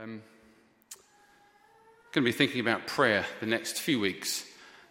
Um, going to be thinking about prayer the next few weeks.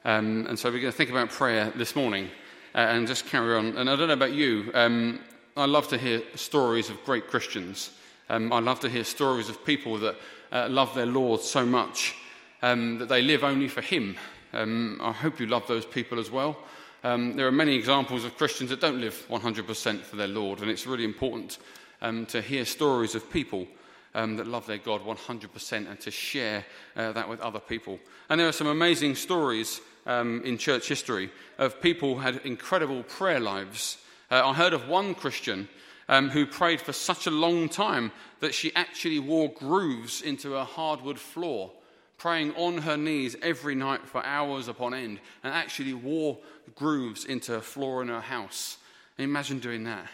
Um, and so we're going to think about prayer this morning uh, and just carry on. And I don't know about you, um, I love to hear stories of great Christians. Um, I love to hear stories of people that uh, love their Lord so much um, that they live only for Him. Um, I hope you love those people as well. Um, there are many examples of Christians that don't live 100% for their Lord, and it's really important to hear stories of people um, that love their God 100% and to share uh, that with other people. And there are some amazing stories um, in church history of people who had incredible prayer lives. Uh, I heard of one Christian um, who prayed for such a long time that she actually wore grooves into her hardwood floor, praying on her knees every night for hours upon end, and actually wore grooves into her floor in her house. Imagine doing that.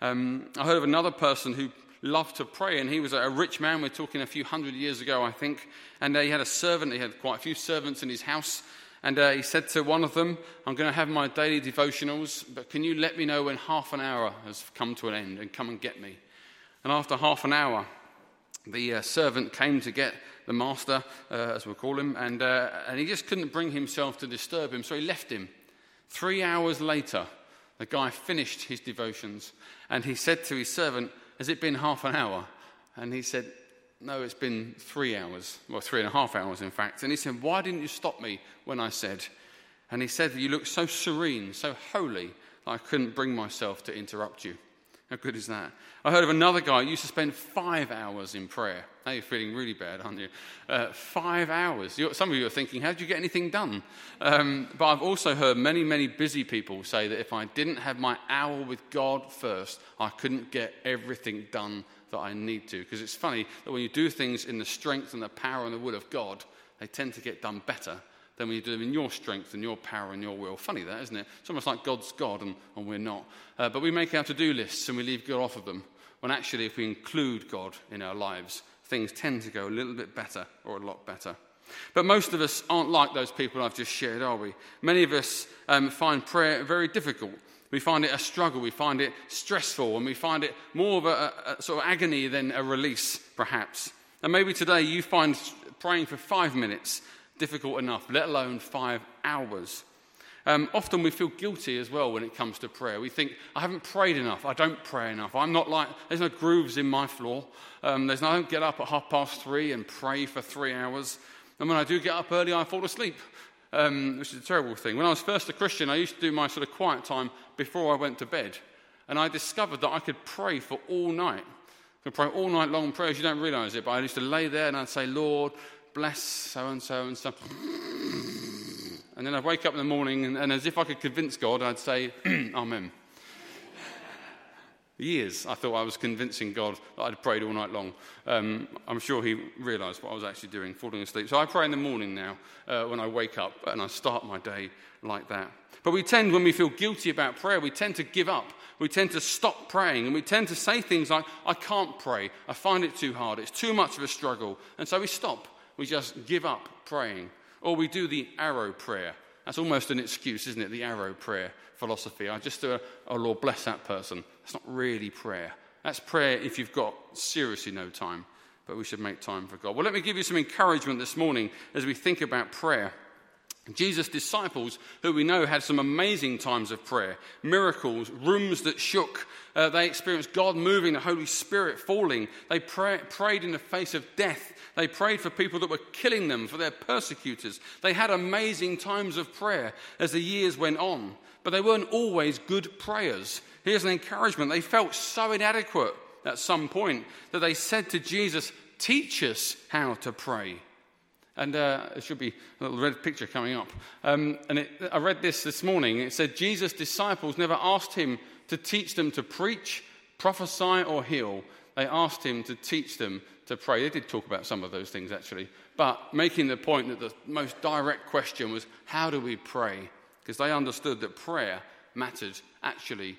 Um, I heard of another person who loved to pray. And he was a rich man. We're talking a few hundred years ago, I think. And uh, he had a servant. He had quite a few servants in his house. And uh, he said to one of them, I'm going to have my daily devotionals, but can you let me know when half an hour has come to an end and come and get me? And after half an hour, the uh, servant came to get the master, uh, as we'll call him, and, uh, and he just couldn't bring himself to disturb him, so he left him. Three hours later, the guy finished his devotions, and he said to his servant, has it been half an hour? And he said, No, it's been three hours, well, three and a half hours, in fact. And he said, Why didn't you stop me when I said? And he said, You look so serene, so holy, I couldn't bring myself to interrupt you. How good is that? I heard of another guy who used to spend five hours in prayer. Now you're feeling really bad, aren't you? Uh, five hours. You're, some of you are thinking, how did you get anything done? Um, but I've also heard many, many busy people say that if I didn't have my hour with God first, I couldn't get everything done that I need to. Because it's funny that when you do things in the strength and the power and the will of God, they tend to get done better when you do them in your strength and your power and your will. Funny that, isn't it? It's almost like God's God and, and we're not. Uh, but we make our to do lists and we leave God off of them. When actually, if we include God in our lives, things tend to go a little bit better or a lot better. But most of us aren't like those people I've just shared, are we? Many of us um, find prayer very difficult. We find it a struggle, we find it stressful, and we find it more of a, a, sort of agony than a release, perhaps. And maybe today you find praying for five minutes difficult enough, let alone five hours. Um, often we feel guilty as well when it comes to prayer. We think, I haven't prayed enough. I don't pray enough. I'm not like, there's no grooves in my floor. Um, there's no, I don't get up at half past three and pray for three hours. And when I do get up early, I fall asleep, um, which is a terrible thing. When I was first a Christian, I used to do my sort of quiet time before I went to bed. And I discovered that I could pray for all night. I could pray all night long prayers. You don't realize it, but I used to lay there and I'd say, Lord, bless so and so and stuff. And then I'd wake up in the morning, and, and as if I could convince God, I'd say, Amen. Years I thought I was convincing God that I'd prayed all night long. Um, I'm sure He realized what I was actually doing, falling asleep. So I pray in the morning now uh, when I wake up, and I start my day like that. But we tend, when we feel guilty about prayer, we tend to give up. We tend to stop praying, and we tend to say things like, I can't pray. I find it too hard. It's too much of a struggle. And so we stop. We just give up praying. Or we do the arrow prayer. That's almost an excuse, isn't it? The arrow prayer philosophy. I just do a, oh Lord, bless that person. That's not really prayer. That's prayer if you've got seriously no time, but we should make time for God. Well, let me give you some encouragement this morning as we think about prayer. Jesus' disciples, who we know had some amazing times of prayer, miracles, rooms that shook. Uh, they experienced God moving, the Holy Spirit falling. They pray, prayed in the face of death. They prayed for people that were killing them, for their persecutors. They had amazing times of prayer as the years went on, but they weren't always good prayers. Here's an encouragement. They felt so inadequate at some point that they said to Jesus, Teach us how to pray. And uh, there should be a little red picture coming up. Um, and it, I read this this morning. It said Jesus' disciples never asked him to teach them to preach, prophesy, or heal. They asked him to teach them to pray. They did talk about some of those things, actually. But making the point that the most direct question was, how do we pray? Because they understood that prayer mattered actually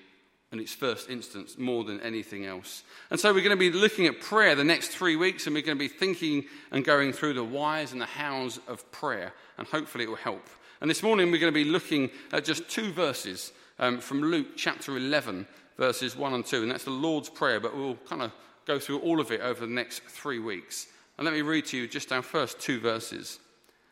in its first instance more than anything else. And so we're going to be looking at prayer the next three weeks, and we're going to be thinking and going through the whys and the hows of prayer, and hopefully it will help. And this morning we're going to be looking at just two verses um, from Luke chapter 11, verses 1 and 2, and that's the Lord's Prayer, but we'll kind of go through all of it over the next three weeks. And let me read to you just our first two verses.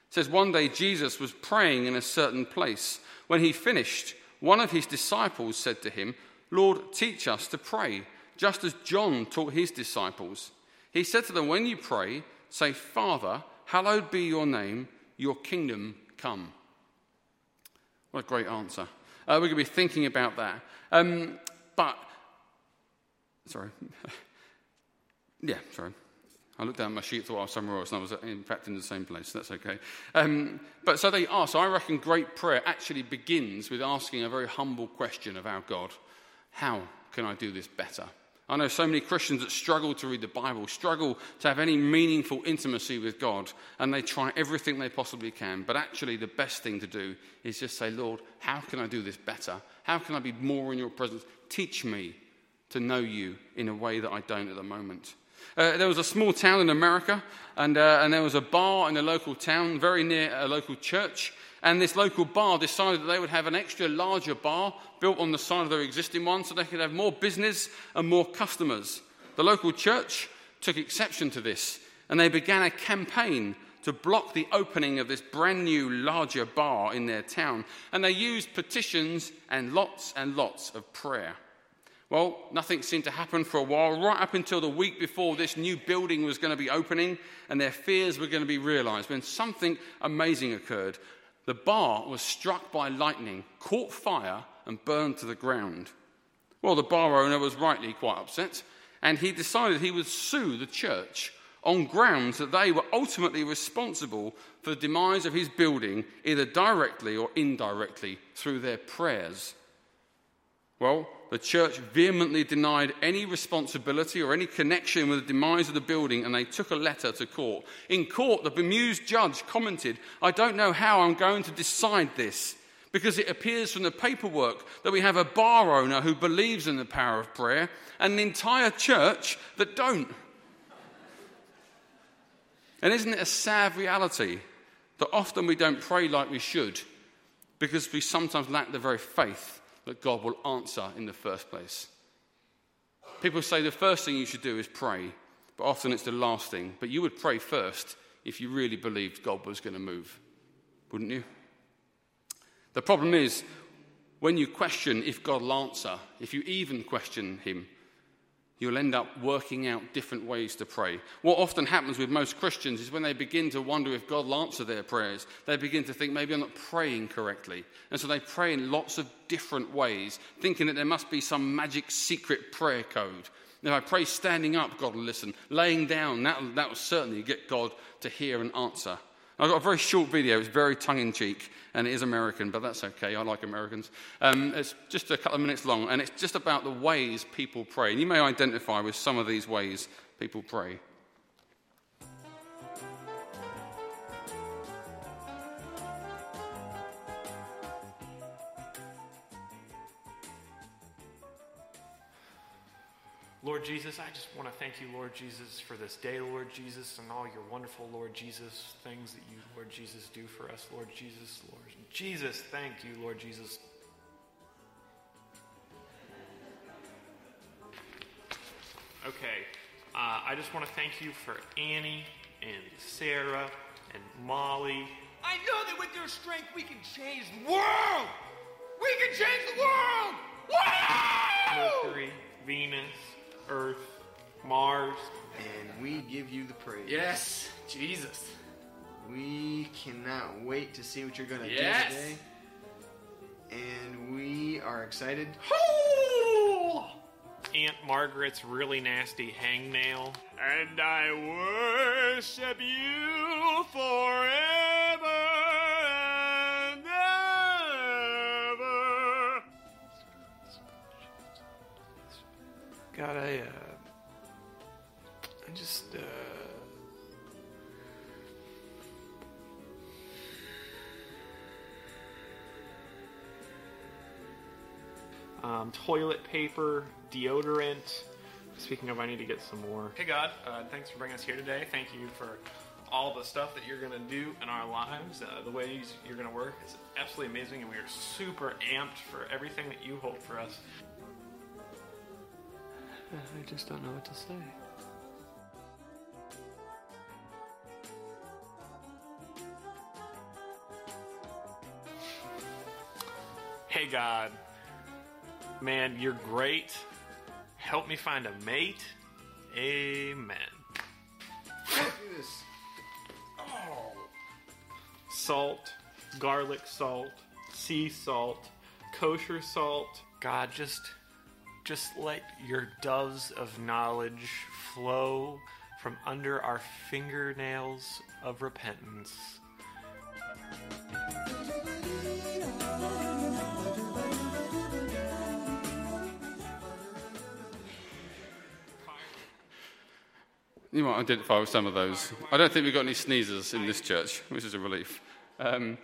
It says, One day Jesus was praying in a certain place. When he finished, one of his disciples said to him, Lord, teach us to pray, just as John taught his disciples. He said to them, When you pray, say, Father, hallowed be your name, your kingdom come. What a great answer. Uh, we're going to be thinking about that. Um, but, sorry. yeah, sorry. I looked down at my sheet, thought I was somewhere else, and I was in fact in the same place. That's okay. Um, but so they ask. So I reckon great prayer actually begins with asking a very humble question of our God How can I do this better? I know so many Christians that struggle to read the Bible, struggle to have any meaningful intimacy with God, and they try everything they possibly can. But actually, the best thing to do is just say, Lord, how can I do this better? How can I be more in your presence? Teach me to know you in a way that I don't at the moment. Uh, there was a small town in America, and, uh, and there was a bar in a local town, very near a local church. And this local bar decided that they would have an extra larger bar built on the side of their existing one so they could have more business and more customers. The local church took exception to this, and they began a campaign to block the opening of this brand new larger bar in their town. And they used petitions and lots and lots of prayer. Well, nothing seemed to happen for a while, right up until the week before this new building was going to be opening and their fears were going to be realized when something amazing occurred. The bar was struck by lightning, caught fire, and burned to the ground. Well, the bar owner was rightly quite upset, and he decided he would sue the church on grounds that they were ultimately responsible for the demise of his building, either directly or indirectly through their prayers. Well, the church vehemently denied any responsibility or any connection with the demise of the building, and they took a letter to court. In court, the bemused judge commented, I don't know how I'm going to decide this, because it appears from the paperwork that we have a bar owner who believes in the power of prayer and an entire church that don't. And isn't it a sad reality that often we don't pray like we should because we sometimes lack the very faith that God will answer in the first place. People say the first thing you should do is pray, but often it's the last thing. But you would pray first if you really believed God was going to move, wouldn't you? The problem is, when you question if God will answer, if you even question Him, you'll end up working out different ways to pray. What often happens with most Christians is when they begin to wonder if God will answer their prayers, they begin to think maybe I'm not praying correctly. And so they pray in lots of different ways, thinking that there must be some magic secret prayer code. If I pray standing up, God will listen. Laying down, that, will certainly get God to hear and answer. I've got a very short video. It's very tongue in cheek, and it is American, but that's okay. I like Americans. Um, it's just a couple of minutes long, and it's just about the ways people pray. And you may identify with some of these ways people pray. Lord Jesus, I just want to thank you, Lord Jesus, for this day, Lord Jesus, and all your wonderful, Lord Jesus, things that you, Lord Jesus, do for us, Lord Jesus, Lord Jesus, thank you, Lord Jesus. Okay, uh, I just want to thank you for Annie and Sarah and Molly. I know that with your strength we can change the world! We can change the world! Wow! Mercury, Venus, Earth, Mars. And we give you the praise. Yes, Jesus. We cannot wait to see what you're going to Yes. do today. And we are excited. Oh! Aunt Margaret's really nasty hangnail. And I worship you forever God, I, uh, I just, uh, um, toilet paper, deodorant. Speaking of, I need to get some more. Hey, God, uh, thanks for bringing us here today. Thank you for all the stuff that you're going to do in our lives, uh, the ways you're going to work. is absolutely amazing, and we are super amped for everything that you hold for us. I just don't know what to say. Hey, God, man, you're great. Help me find a mate. Amen. Salt, garlic salt, sea salt, kosher salt. God, just just let your doves of knowledge flow from under our fingernails of repentance. You might identify with some of those. I don't think we've got any sneezers in this church, which is a relief. Um,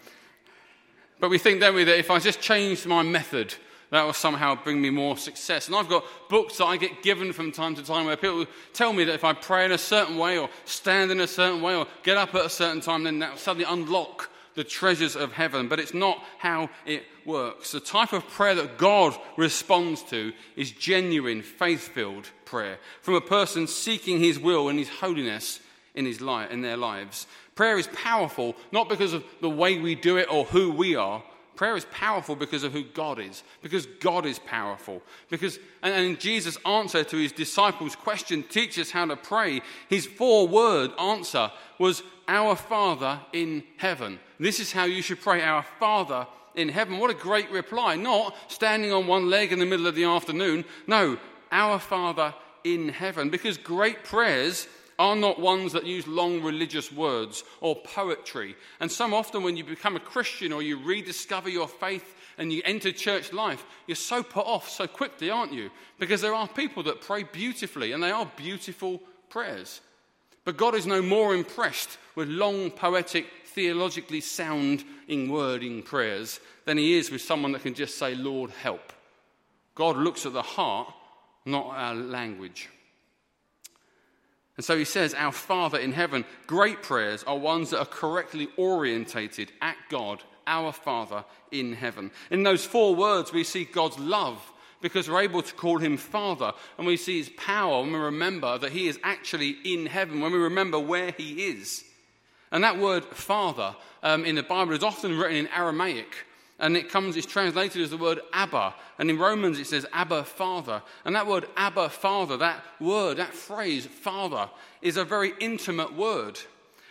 but we think, don't we, that if I just changed my method, that will somehow bring me more success. And I've got books that I get given from time to time where people tell me that if I pray in a certain way, or stand in a certain way, or get up at a certain time, then that will suddenly unlock the treasures of heaven. But it's not how it works. The type of prayer that God responds to is genuine, faith filled prayer from a person seeking his will and his holiness in, his li- in their lives. Prayer is powerful not because of the way we do it or who we are. Prayer is powerful because of who God is, because God is powerful. Because, and, and Jesus' answer to his disciples' question teaches us how to pray. His four word answer was, Our Father in heaven. This is how you should pray, Our Father in heaven. What a great reply. Not standing on one leg in the middle of the afternoon. No, Our Father in heaven. Because great prayers are not ones that use long religious words or poetry. And so often, when you become a Christian or you rediscover your faith and you enter church life, you're so put off so quickly, aren't you? Because there are people that pray beautifully, and they are beautiful prayers. But God is no more impressed with long, poetic, theologically sounding wording prayers than He is with someone that can just say, Lord, help. God looks at the heart, not our language. And so he says, Our Father in heaven, great prayers are ones that are correctly orientated at God, our Father in heaven. In those four words, we see God's love because we're able to call him Father, and we see his power when we remember that he is actually in heaven, when we remember where he is. And that word Father um, in the Bible is often written in Aramaic and it comes, it's translated as the word Abba. And in Romans it says Abba, Father. And that word Abba, Father, that word, that phrase, Father, is a very intimate word.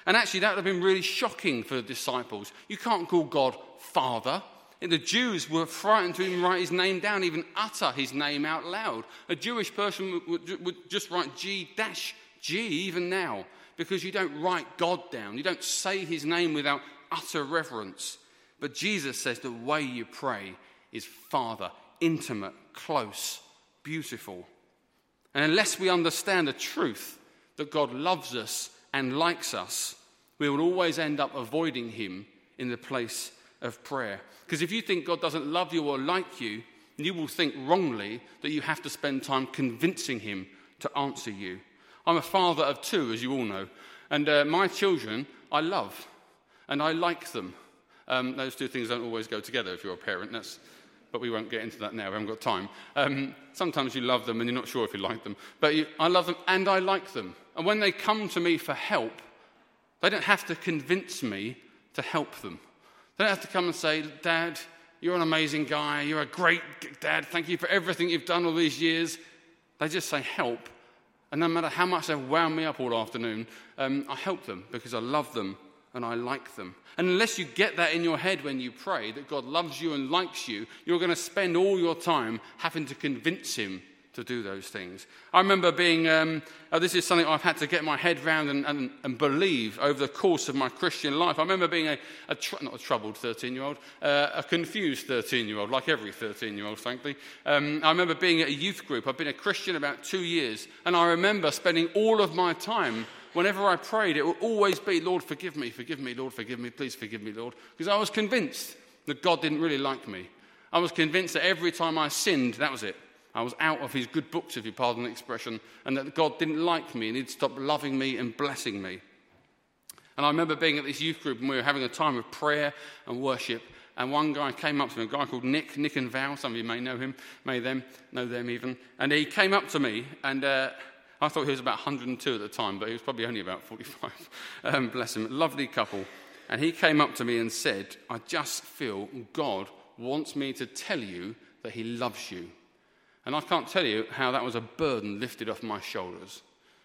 And actually, that would have been really shocking for the disciples. You can't call God Father. And the Jews were frightened to even write his name down, even utter his name out loud. A Jewish person would, would just write G dash G even now, because you don't write God down. You don't say his name without utter reverence. But Jesus says the way you pray is Father, intimate, close, beautiful. And unless we understand the truth that God loves us and likes us, we will always end up avoiding Him in the place of prayer. Because if you think God doesn't love you or like you, you will think wrongly that you have to spend time convincing Him to answer you. I'm a father of two, as you all know, and uh, my children I love and I like them. Um, those two things don't always go together if you're a parent. That's, but we won't get into that now. We haven't got time. Um, sometimes you love them and you're not sure if you like them. But you, I love them and I like them. And when they come to me for help, they don't have to convince me to help them. They don't have to come and say, Dad, you're an amazing guy. You're a great dad. Thank you for everything you've done all these years. They just say, help. And no matter how much they've wound me up all afternoon, um, I help them because I love them and I like them. And unless you get that in your head when you pray, that God loves you and likes you, you're going to spend all your time having to convince Him to do those things. I remember being, um, oh, this is something I've had to get my head around and, and, and, believe over the course of my Christian life. I remember being a, a tr- not a troubled 13 year old, uh, a confused 13 year old, like every 13 year old, frankly. Um, I remember being at a youth group. I've been a Christian about two years, and I remember spending all of my time whenever I prayed, it would always be, Lord, forgive me, forgive me, Lord, forgive me, please forgive me, Lord. Because I was convinced that God didn't really like me. I was convinced that every time I sinned, that was it. I was out of his good books, if you pardon the expression, and that God didn't like me and he'd stop loving me and blessing me. And I remember being at this youth group and we were having a time of prayer and worship. And one guy came up to me, a guy called Nick, Nick and Val. Some of you may know him, may them know them even. And he came up to me and uh, I thought he was about 102 at the time, but he was probably only about 45. Um, bless him. Lovely couple. And he came up to me and said, I just feel God wants me to tell you that He loves you. And I can't tell you how that was a burden lifted off my shoulders.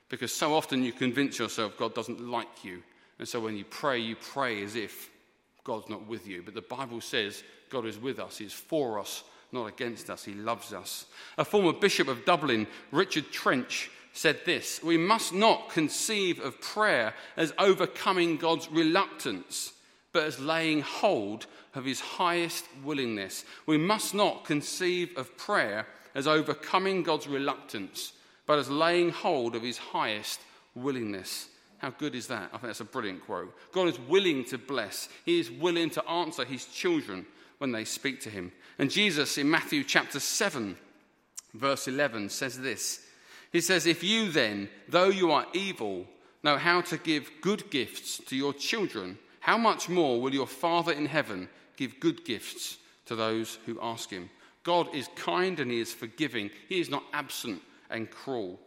Because so often you convince yourself God doesn't like you. And so when you pray, you pray as if God's not with you. But the Bible says God is with us, He is for us, not against us. He loves us. A former Bishop of Dublin, Richard Trench, said this We must not conceive of prayer as overcoming God's reluctance, but as laying hold of His highest willingness. We must not conceive of prayer as overcoming God's reluctance, but as laying hold of His highest willingness. How good is that? I think that's a brilliant quote. God is willing to bless, He is willing to answer His children when they speak to Him. And Jesus in Matthew chapter 7, verse 11, says this He says, If you then, though you are evil, know how to give good gifts to your children, how much more will your Father in heaven give good gifts to those who ask Him? God is kind and He is forgiving, He is not absent and cruel.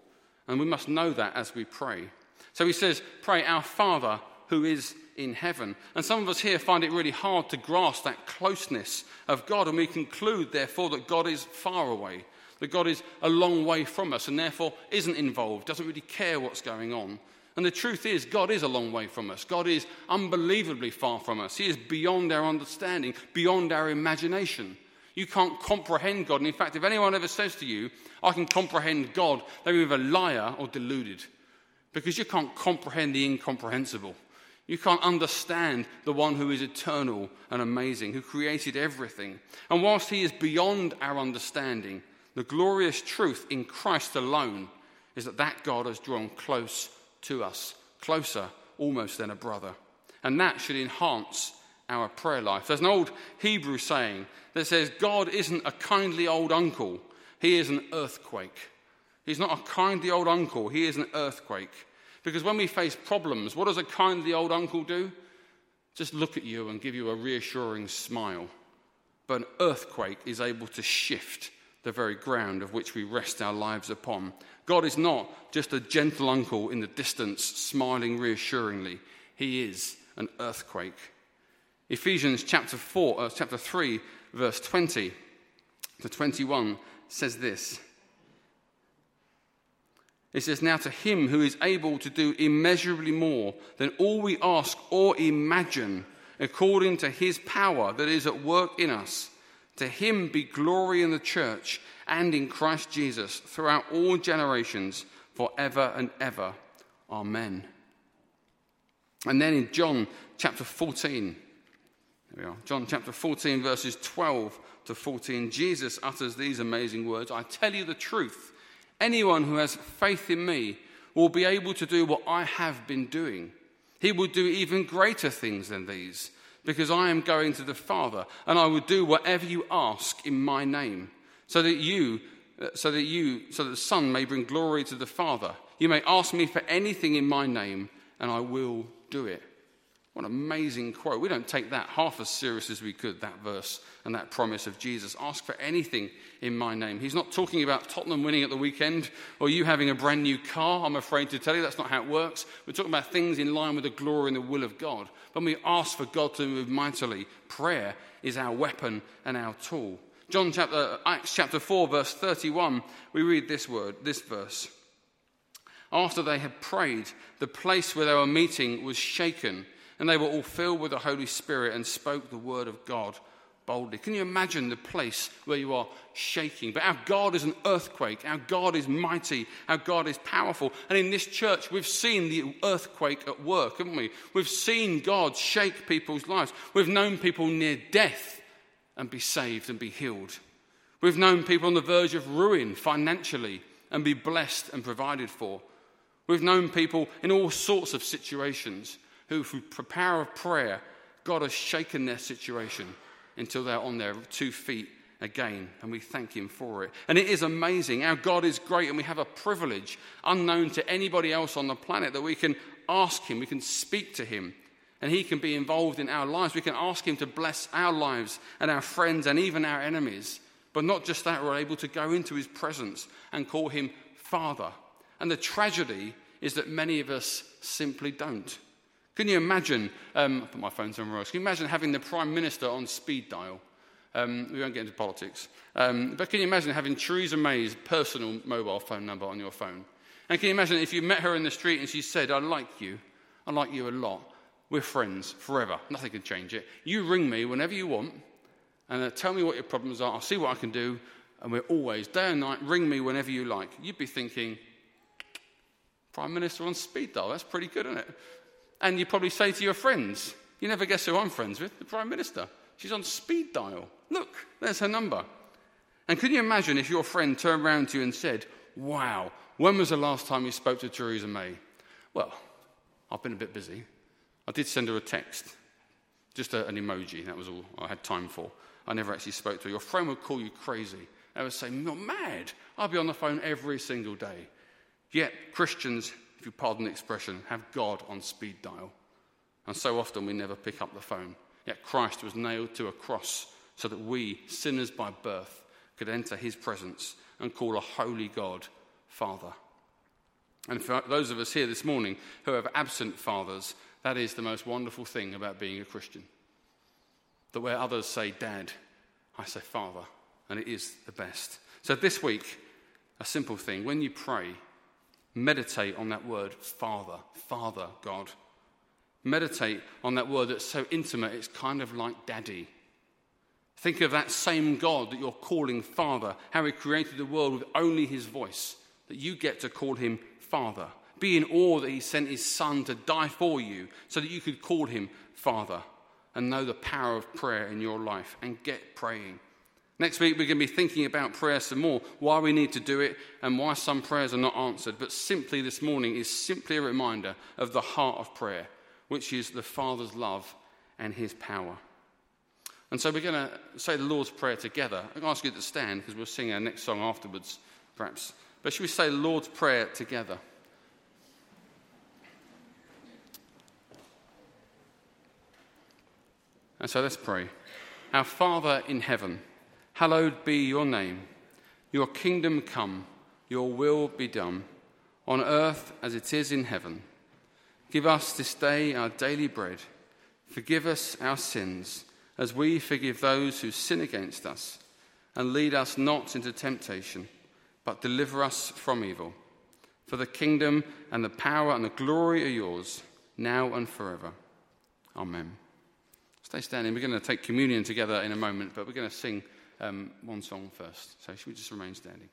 And we must know that as we pray. So he says, Pray, our Father who is in heaven. And some of us here find it really hard to grasp that closeness of God, and we conclude, therefore, that God is far away, that God is a long way from us, and therefore isn't involved, doesn't really care what's going on. And the truth is, God is a long way from us. God is unbelievably far from us. He is beyond our understanding, beyond our imagination. You can't comprehend God. And in fact, if anyone ever says to you, I can comprehend God, they're either liar or deluded because you can't comprehend the incomprehensible. You can't understand the one who is eternal and amazing, who created everything. And whilst he is beyond our understanding, the glorious truth in Christ alone is that that God has drawn close to us, closer almost than a brother. And that should enhance our prayer life. There's an old Hebrew saying that says, God isn't a kindly old uncle, he is an earthquake. He's not a kindly old uncle, he is an earthquake. Because when we face problems, what does a kindly old uncle do? Just look at you and give you a reassuring smile. But an earthquake is able to shift the very ground of which we rest our lives upon. God is not just a gentle uncle in the distance, smiling reassuringly. He is an earthquake. Ephesians chapter 4, uh, chapter 3, verse 20 to 21 says this. It says, Now to him who is able to do immeasurably more than all we ask or imagine, according to his power that is at work in us, to him be glory in the church and in Christ Jesus throughout all generations, forever and ever. Amen. And then in John chapter 14, there we are, John chapter 14, verses 12 to 14, Jesus utters these amazing words I tell you the truth. Anyone who has faith in me will be able to do what I have been doing. He will do even greater things than these, because I am going to the Father, and I will do whatever you ask in my name, so that you, uh, so that you, so that the Son may bring glory to the Father. You may ask me for anything in my name, and I will do it. What an amazing quote. We don't take that half as serious as we could, that verse and that promise of Jesus. Ask for anything in my name. He's not talking about Tottenham winning at the weekend or you having a brand new car. I'm afraid to tell you that's not how it works. We're talking about things in line with the glory and the will of God. When we ask for God to move mightily, prayer is our weapon and our tool. John chapter, uh, Acts chapter 4, verse 31, we read this word, this verse. After they had prayed, the place where they were meeting was shaken and they were all filled with the Holy Spirit and spoke the word of God boldly. Can you imagine the place where you are shaking? But our God is an earthquake. Our God is mighty. Our God is powerful. And in this church, we've seen the earthquake at work, haven't we? We've seen God shake people's lives. We've known people near death and be saved and be healed. We've known people on the verge of ruin financially and be blessed and provided for. We've known people in all sorts of situations who, through the power of prayer, God has shaken their situation until they're on their two feet again, and we thank Him for it. And it is amazing. Our God is great, and we have a privilege unknown to anybody else on the planet that we can ask Him, we can speak to Him, and He can be involved in our lives. We can ask Him to bless our lives and our friends and even our enemies. But not just that, we're able to go into His presence and call Him Father. And the tragedy is that many of us simply don't. Can you imagine? Um, I put my phone somewhere else. Can you imagine having the Prime Minister on speed dial Um, we won't get into politics. Um, but can you imagine having Theresa May's personal mobile phone number on your phone? And can you imagine if you met her in the street and she said, I like you, I like you a lot, we're friends forever, nothing can change it. You ring me whenever you want and uh, tell me what your problems are, I'll see what I can do, and we're always, day and night, ring me whenever you like. You'd be thinking, Prime Minister on speed dial, that's pretty good, isn't it? And you probably say to your friends, you never guess who I'm friends with, the Prime Minister. She's on speed dial. Look, there's her number. And can you imagine if your friend turned around to you and said, Wow, when was the last time you spoke to Theresa May? Well, I've been a bit busy. I did send her a text, just a, an emoji, that was all I had time for. I never actually spoke to her. Your friend would call you crazy. They would say, You're mad. I'll be on the phone every single day. Yet, Christians, if you pardon the expression, have God on speed dial. And so often we never pick up the phone. Yet Christ was nailed to a cross so that we, sinners by birth, could enter his presence and call a holy God Father. And for those of us here this morning who have absent fathers, that is the most wonderful thing about being a Christian. That where others say dad, I say father, and it is the best. So this week, a simple thing when you pray, meditate on that word, Father, Father God. Meditate on that word that's so intimate, it's kind of like daddy. Think of that same God that you're calling Father, how He created the world with only His voice, that you get to call Him Father. Be in awe that He sent His Son to die for you so that you could call Him Father and know the power of prayer in your life and get praying. Next week, we're going to be thinking about prayer some more, why we need to do it, and why some prayers are not answered. But simply this morning is simply a reminder of the heart of prayer, which is the Father's love and His power. And so we're going to say the Lord's Prayer together. I'm going to ask you to stand because we'll sing our next song afterwards, perhaps. But should we say the Lord's Prayer together? And so let's pray. Our Father in heaven, hallowed be your name. Your kingdom come, your will be done, on earth as it is in heaven. Give us this day our daily bread. Forgive us our sins, as we forgive those who sin against us. And lead us not into temptation, but deliver us from evil. For the kingdom and the power and the glory are yours, now and forever. Amen. Stay standing. We're going to take communion together in a moment, but we're going to sing um, one song first. So, should we just remain standing?